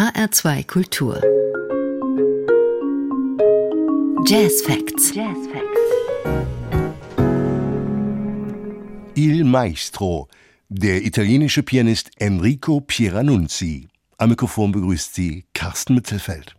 HR2 Kultur. Jazz Facts. Jazz Facts. Il Maestro, der italienische Pianist Enrico Pieranunzi. Am Mikrofon begrüßt sie Carsten Mittelfeld.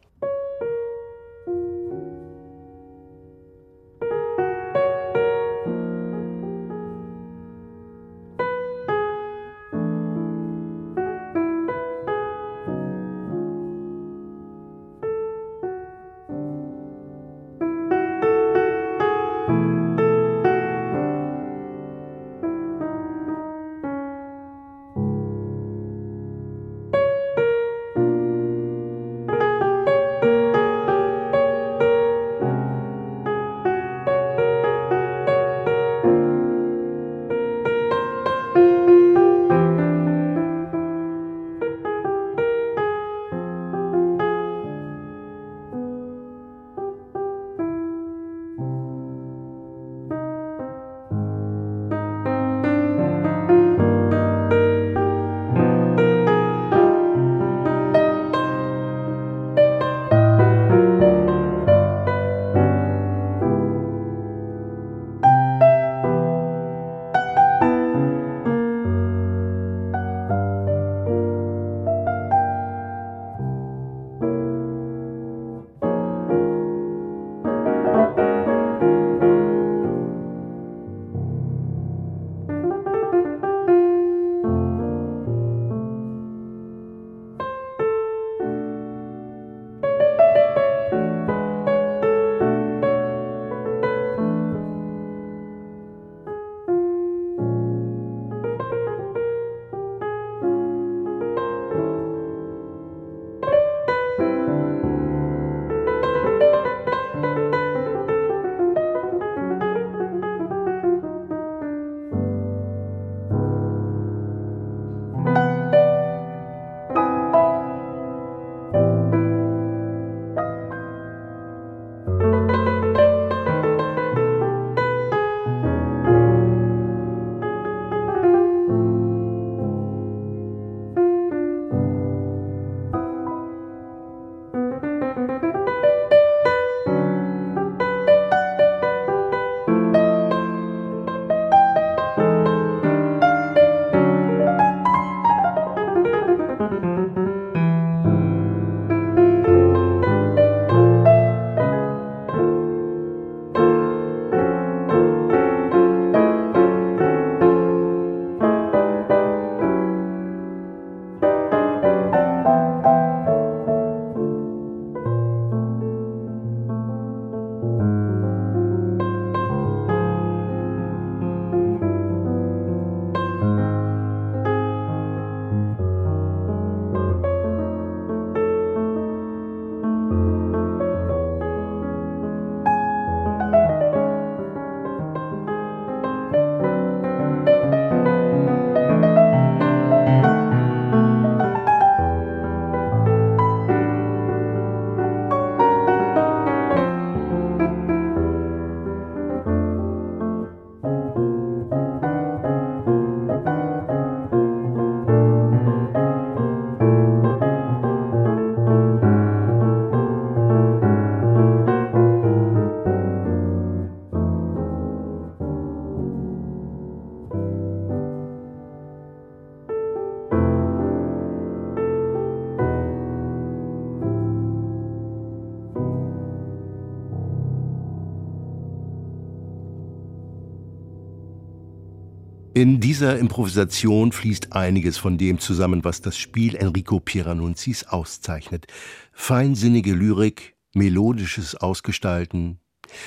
Dieser Improvisation fließt einiges von dem zusammen, was das Spiel Enrico Pieranunzis auszeichnet. Feinsinnige Lyrik, melodisches Ausgestalten.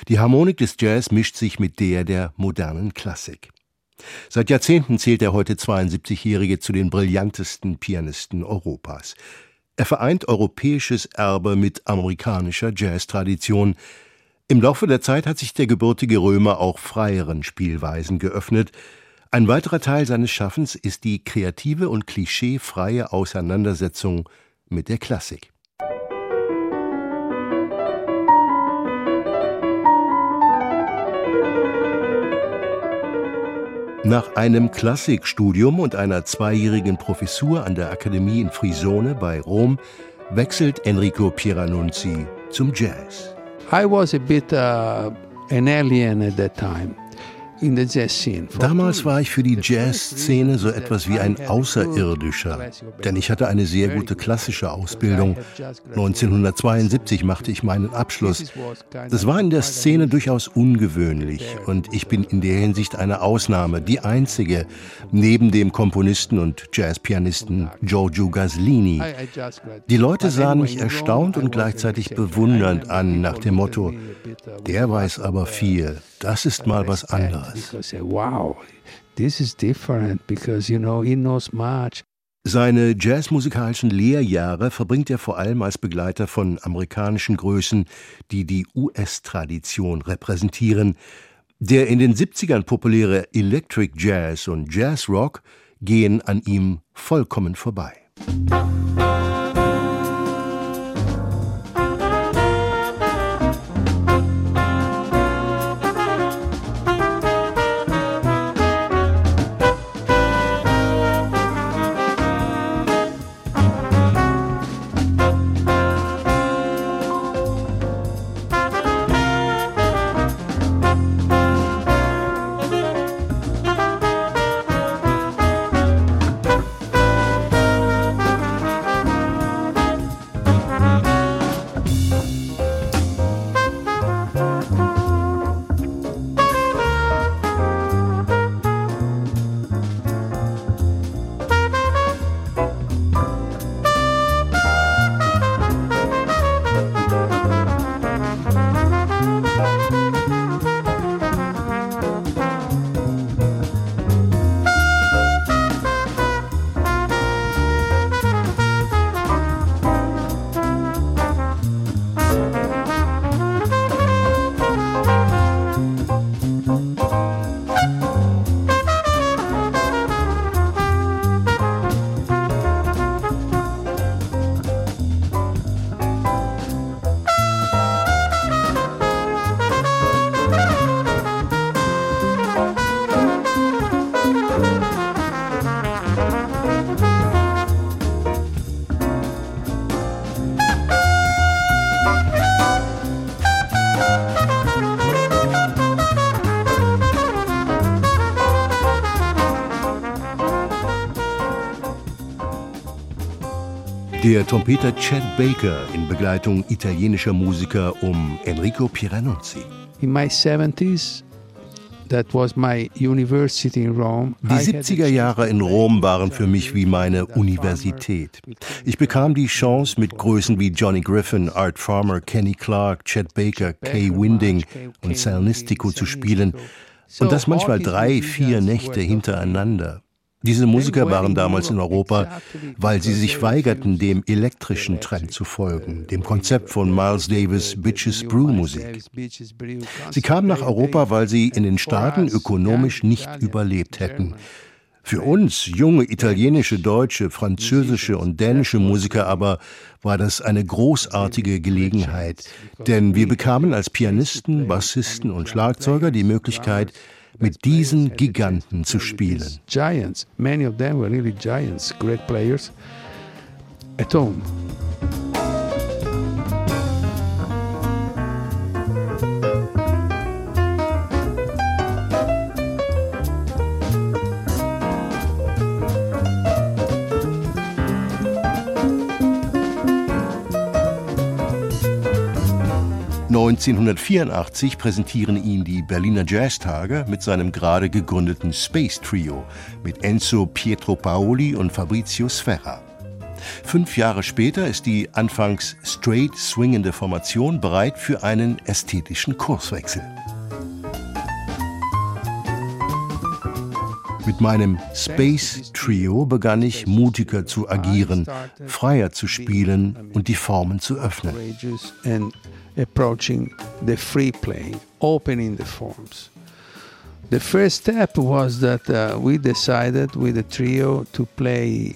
Die Harmonik des Jazz mischt sich mit der der modernen Klassik. Seit Jahrzehnten zählt der heute 72-Jährige zu den brillantesten Pianisten Europas. Er vereint europäisches Erbe mit amerikanischer Jazztradition. Im Laufe der Zeit hat sich der gebürtige Römer auch freieren Spielweisen geöffnet, ein weiterer Teil seines Schaffens ist die kreative und klischeefreie Auseinandersetzung mit der Klassik. Nach einem Klassikstudium und einer zweijährigen Professur an der Akademie in Frisone bei Rom wechselt Enrico Pieranunzi zum Jazz. I was a bit uh, an alien at that time. Damals war ich für die Jazzszene so etwas wie ein Außerirdischer, denn ich hatte eine sehr gute klassische Ausbildung. 1972 machte ich meinen Abschluss. Das war in der Szene durchaus ungewöhnlich und ich bin in der Hinsicht eine Ausnahme, die einzige, neben dem Komponisten und Jazzpianisten Giorgio Gaslini. Die Leute sahen mich erstaunt und gleichzeitig bewundernd an, nach dem Motto, der weiß aber viel, das ist mal was anderes. Seine jazzmusikalischen Lehrjahre verbringt er vor allem als Begleiter von amerikanischen Größen, die die US-Tradition repräsentieren. Der in den 70ern populäre Electric Jazz und Jazz Rock gehen an ihm vollkommen vorbei. Der Trompeter Chad Baker in Begleitung italienischer Musiker um Enrico Pieranunzi. In my 70s That was my university in Rome. Die 70er Jahre in Rom waren für mich wie meine Universität. Ich bekam die Chance, mit Größen wie Johnny Griffin, Art Farmer, Kenny Clark, Chet Baker, Kay Winding und Sal Nistico zu spielen. Und das manchmal drei, vier Nächte hintereinander. Diese Musiker waren damals in Europa, weil sie sich weigerten, dem elektrischen Trend zu folgen, dem Konzept von Miles Davis Bitches Brew Musik. Sie kamen nach Europa, weil sie in den Staaten ökonomisch nicht überlebt hätten. Für uns, junge italienische, deutsche, französische und dänische Musiker aber, war das eine großartige Gelegenheit, denn wir bekamen als Pianisten, Bassisten und Schlagzeuger die Möglichkeit, mit diesen Giganten zu spielen. Giants, many of them were really giants, great players at home. 1984 präsentieren ihn die Berliner Jazztage mit seinem gerade gegründeten Space Trio mit Enzo Pietro Paoli und Fabrizio Sferra. Fünf Jahre später ist die anfangs straight swingende Formation bereit für einen ästhetischen Kurswechsel. Mit meinem Space Trio begann ich mutiger zu agieren, freier zu spielen und die Formen zu öffnen. The first step was that uh, we decided with the trio to play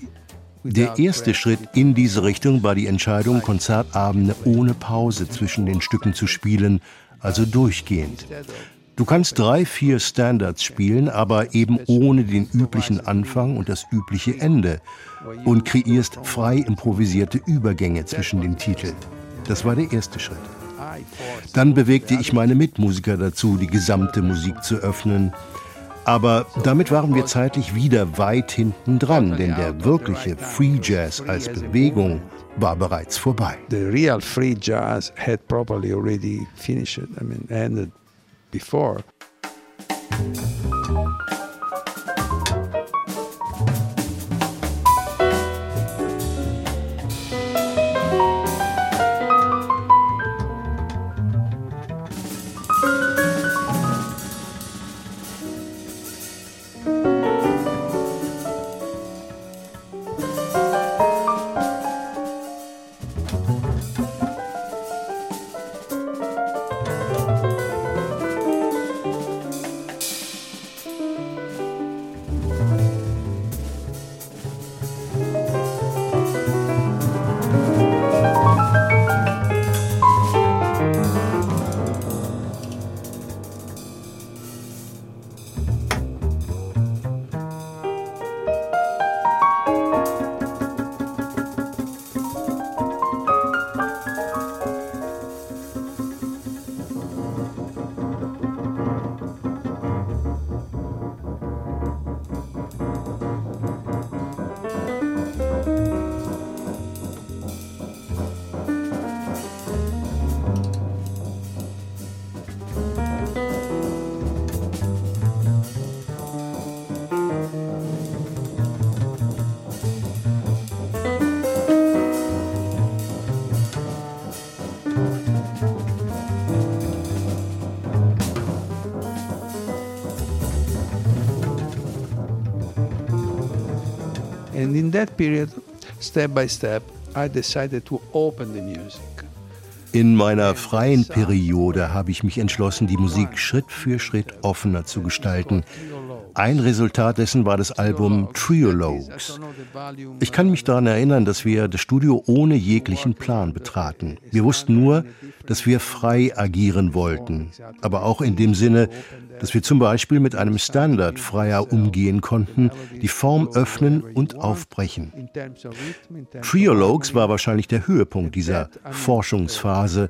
der erste Schritt in diese Richtung war die Entscheidung, Konzertabende ohne Pause zwischen den Stücken zu spielen, also durchgehend. Du kannst drei, vier Standards spielen, aber eben ohne den üblichen Anfang und das übliche Ende und kreierst frei improvisierte Übergänge zwischen den Titeln. Das war der erste Schritt. Dann bewegte ich meine Mitmusiker dazu, die gesamte Musik zu öffnen. Aber damit waren wir zeitlich wieder weit hinten dran, denn der wirkliche Free Jazz als Bewegung war bereits vorbei. The real free jazz had probably already finished, I mean, ended before. And in that period, step by step, I decided to open the music. In meiner freien Periode habe ich mich entschlossen, die Musik Schritt für Schritt offener zu gestalten. Ein Resultat dessen war das Album Triologues. Ich kann mich daran erinnern, dass wir das Studio ohne jeglichen Plan betraten. Wir wussten nur, dass wir frei agieren wollten, aber auch in dem Sinne, dass wir zum Beispiel mit einem Standard freier umgehen konnten, die Form öffnen und aufbrechen. Triologues war wahrscheinlich der Höhepunkt dieser Forschungsphase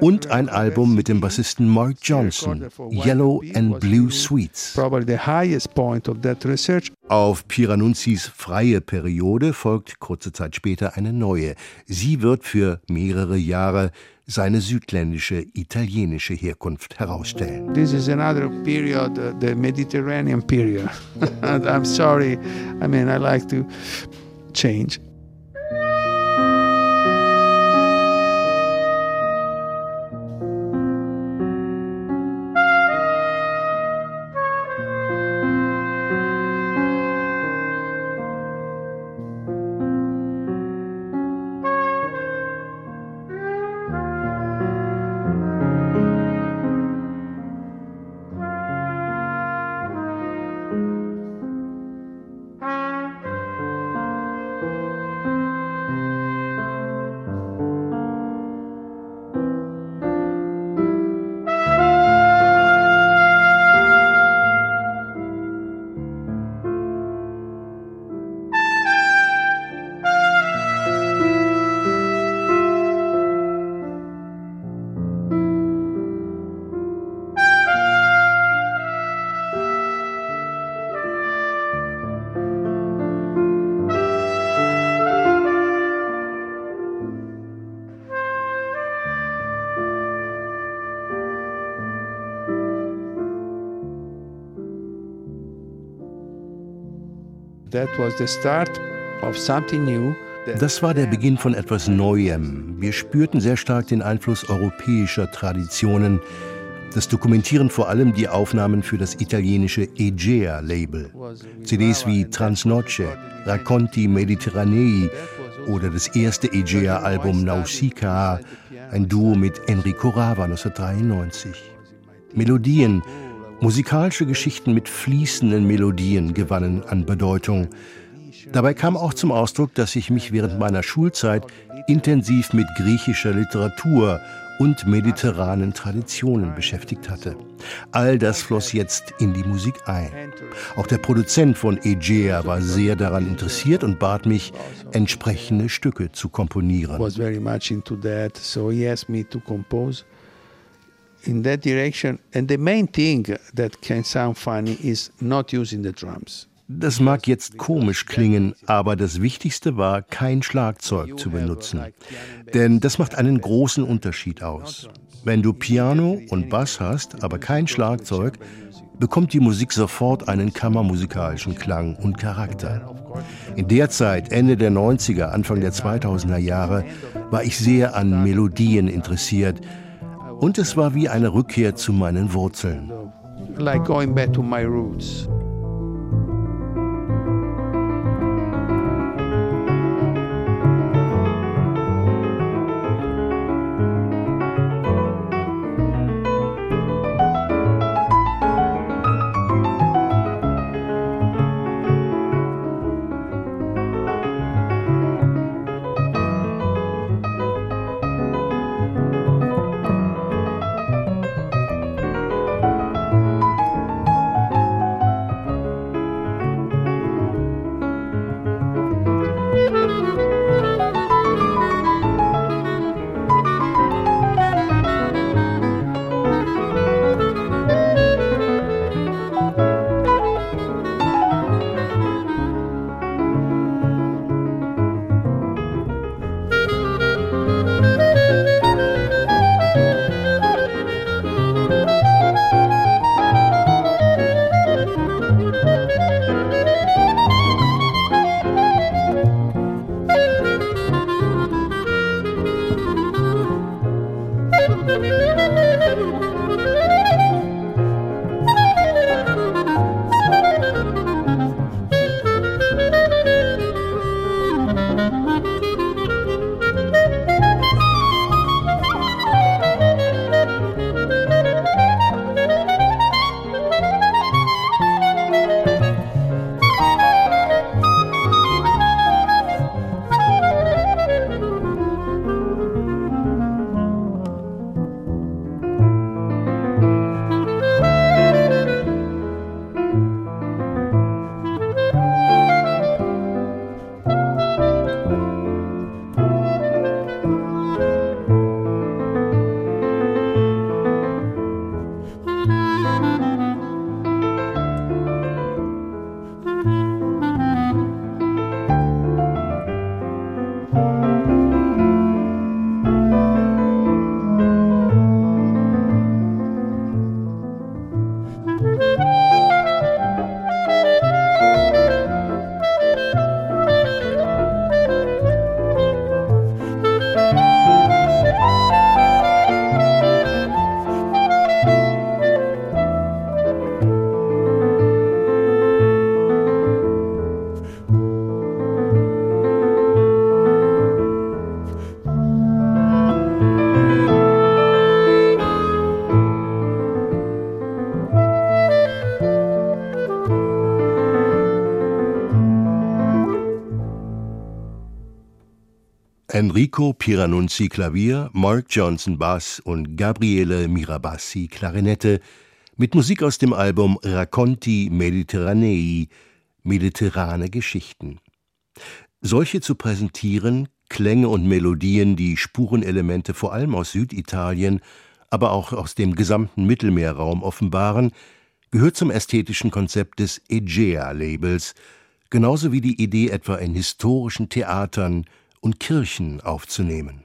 und ein Album mit dem Bassisten Mark Johnson, Yellow and Blue Suites. Auf Piranunzis freie Periode folgt kurze Zeit später eine neue. Sie wird für mehrere Jahre seine südländische italienische Herkunft herausstellen. This is another period, uh, the Mediterranean period. I'm sorry, I mean, I like to change. Das war der Beginn von etwas Neuem. Wir spürten sehr stark den Einfluss europäischer Traditionen. Das dokumentieren vor allem die Aufnahmen für das italienische Egea-Label. CDs wie Transnoce, Racconti Mediterranei oder das erste Egea-Album Nausicaa, ein Duo mit Enrico Rava 1993. Melodien, Musikalische Geschichten mit fließenden Melodien gewannen an Bedeutung. Dabei kam auch zum Ausdruck, dass ich mich während meiner Schulzeit intensiv mit griechischer Literatur und mediterranen Traditionen beschäftigt hatte. All das floss jetzt in die Musik ein. Auch der Produzent von Egea war sehr daran interessiert und bat mich, entsprechende Stücke zu komponieren. In that direction. And the main thing that can sound funny is not using the drums. Das mag jetzt komisch klingen, aber das Wichtigste war, kein Schlagzeug zu benutzen. Denn das macht einen großen Unterschied aus. Wenn du Piano und Bass hast, aber kein Schlagzeug, bekommt die Musik sofort einen kammermusikalischen Klang und Charakter. In der Zeit, Ende der 90er, Anfang der 2000er Jahre, war ich sehr an Melodien interessiert und es war wie eine Rückkehr zu meinen Wurzeln. Like going back to my roots. Enrico Piranunzi Klavier, Mark Johnson Bass und Gabriele Mirabassi Klarinette mit Musik aus dem Album Racconti Mediterranei Mediterrane Geschichten. Solche zu präsentieren, Klänge und Melodien, die Spurenelemente vor allem aus Süditalien, aber auch aus dem gesamten Mittelmeerraum offenbaren, gehört zum ästhetischen Konzept des Egea-Labels, genauso wie die Idee etwa in historischen Theatern und Kirchen aufzunehmen.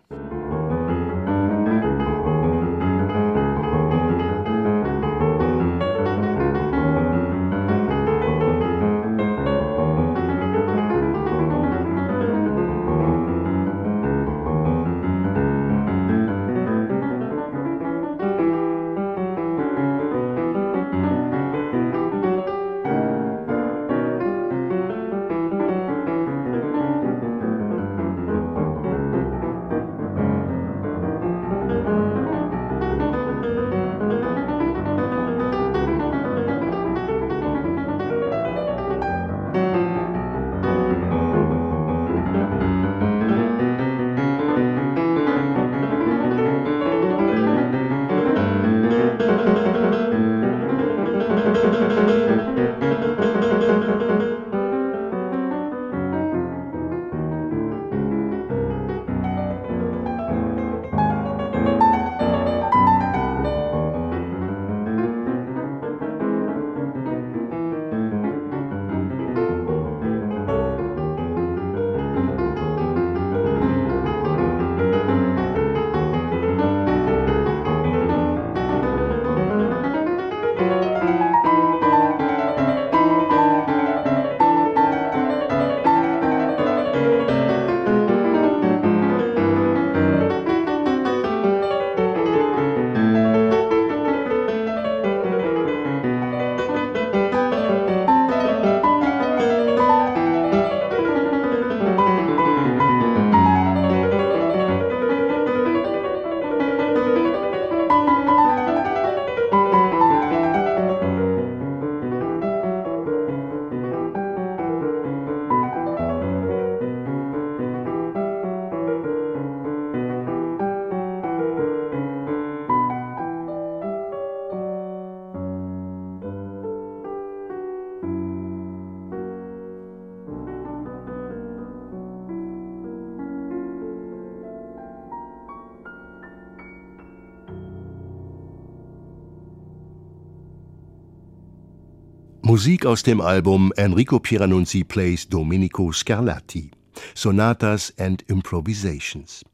Musik aus dem Album Enrico Pieranunzi plays Domenico Scarlatti, Sonatas and Improvisations.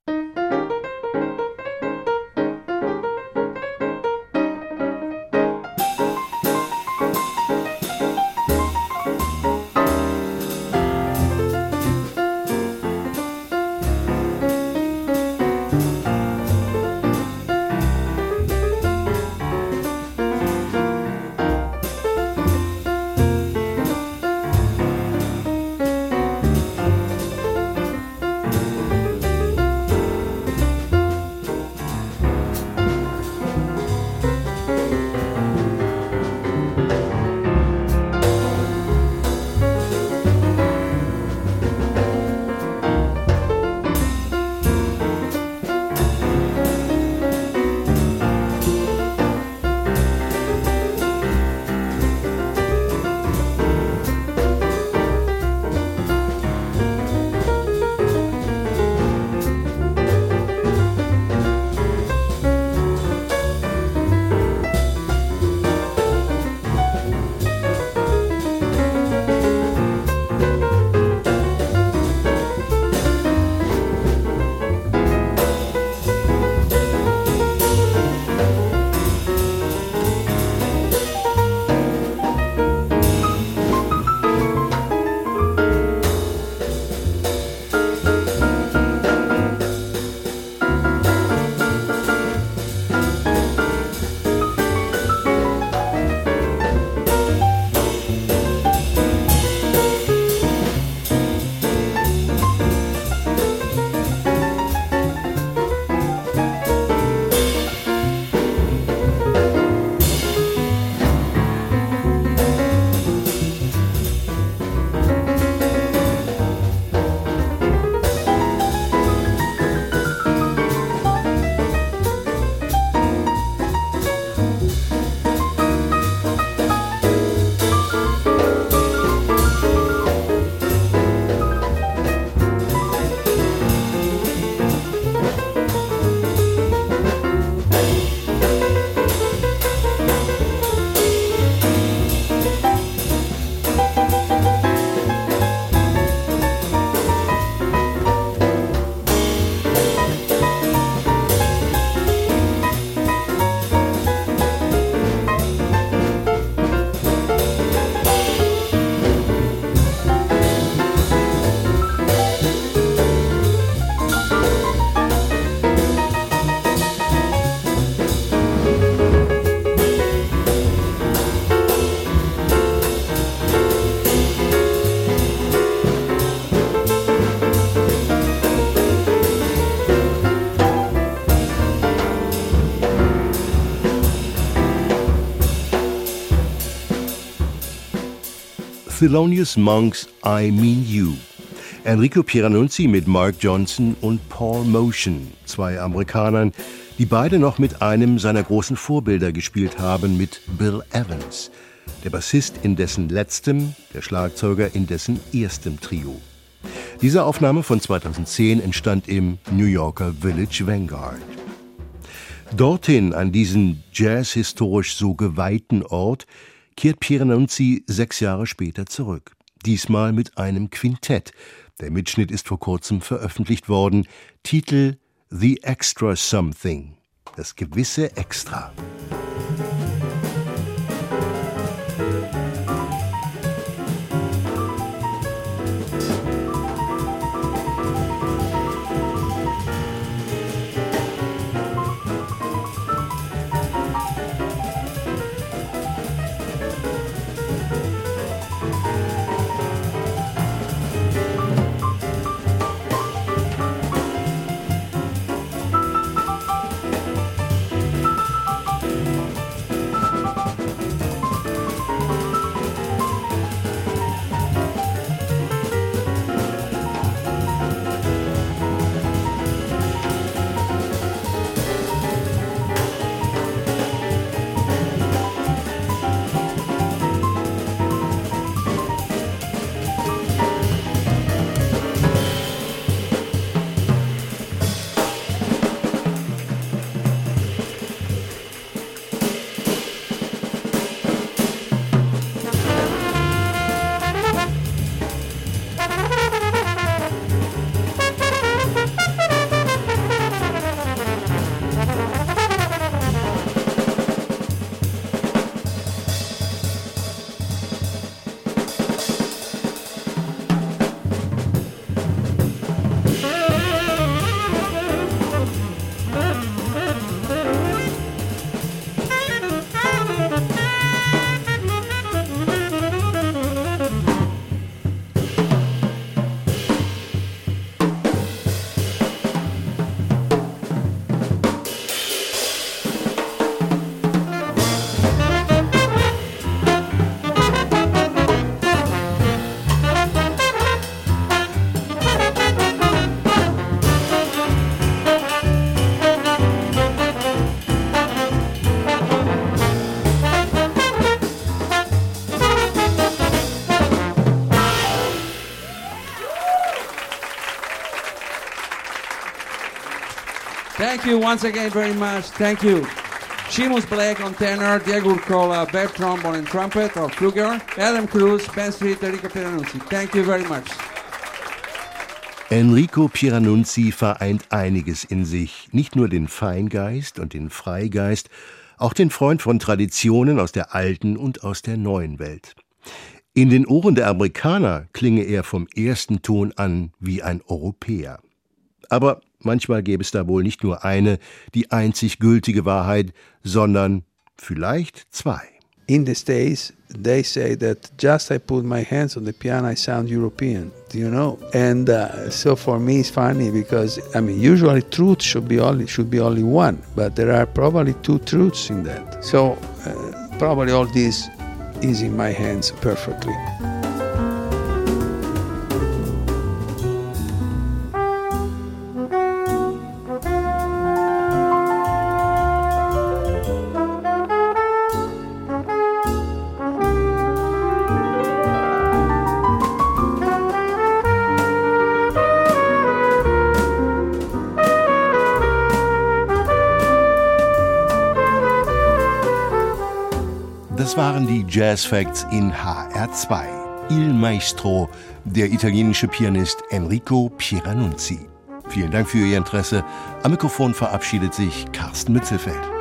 Thelonious Monks I Mean You. Enrico Pieranunzi mit Mark Johnson und Paul Motion, zwei Amerikanern, die beide noch mit einem seiner großen Vorbilder gespielt haben, mit Bill Evans, der Bassist in dessen letztem, der Schlagzeuger in dessen erstem Trio. Diese Aufnahme von 2010 entstand im New Yorker Village Vanguard. Dorthin, an diesen jazzhistorisch so geweihten Ort, kehrt Piranesi sechs Jahre später zurück. Diesmal mit einem Quintett. Der Mitschnitt ist vor kurzem veröffentlicht worden. Titel The Extra Something. Das gewisse Extra. You once again very much. Thank you. Seamus Blake on tenor, Diego Urcola, bass trombone and trumpet or flugelhorn, Adam Cruz, Ben Street, Enrico Piranunzi. Thank you very much. Enrico Piranunzi vereint einiges in sich, nicht nur den Feingeist und den Freigeist, auch den Freund von Traditionen aus der alten und aus der neuen Welt. In den Ohren der Amerikaner klinge er vom ersten Ton an wie ein Europäer. Aber manchmal gäbe es da wohl nicht nur eine, die einzig gültige Wahrheit, sondern vielleicht zwei. In the States, they say that just I put my hands on the piano, I sound European, you know. And uh, so for me, it's funny because I mean, usually truth should be only should be only one, but there are probably two truths in that. So uh, probably all this is in my hands perfectly. Jazz Facts in HR2. Il Maestro, der italienische Pianist Enrico Pieranunzi. Vielen Dank für Ihr Interesse. Am Mikrofon verabschiedet sich Carsten Mützelfeld.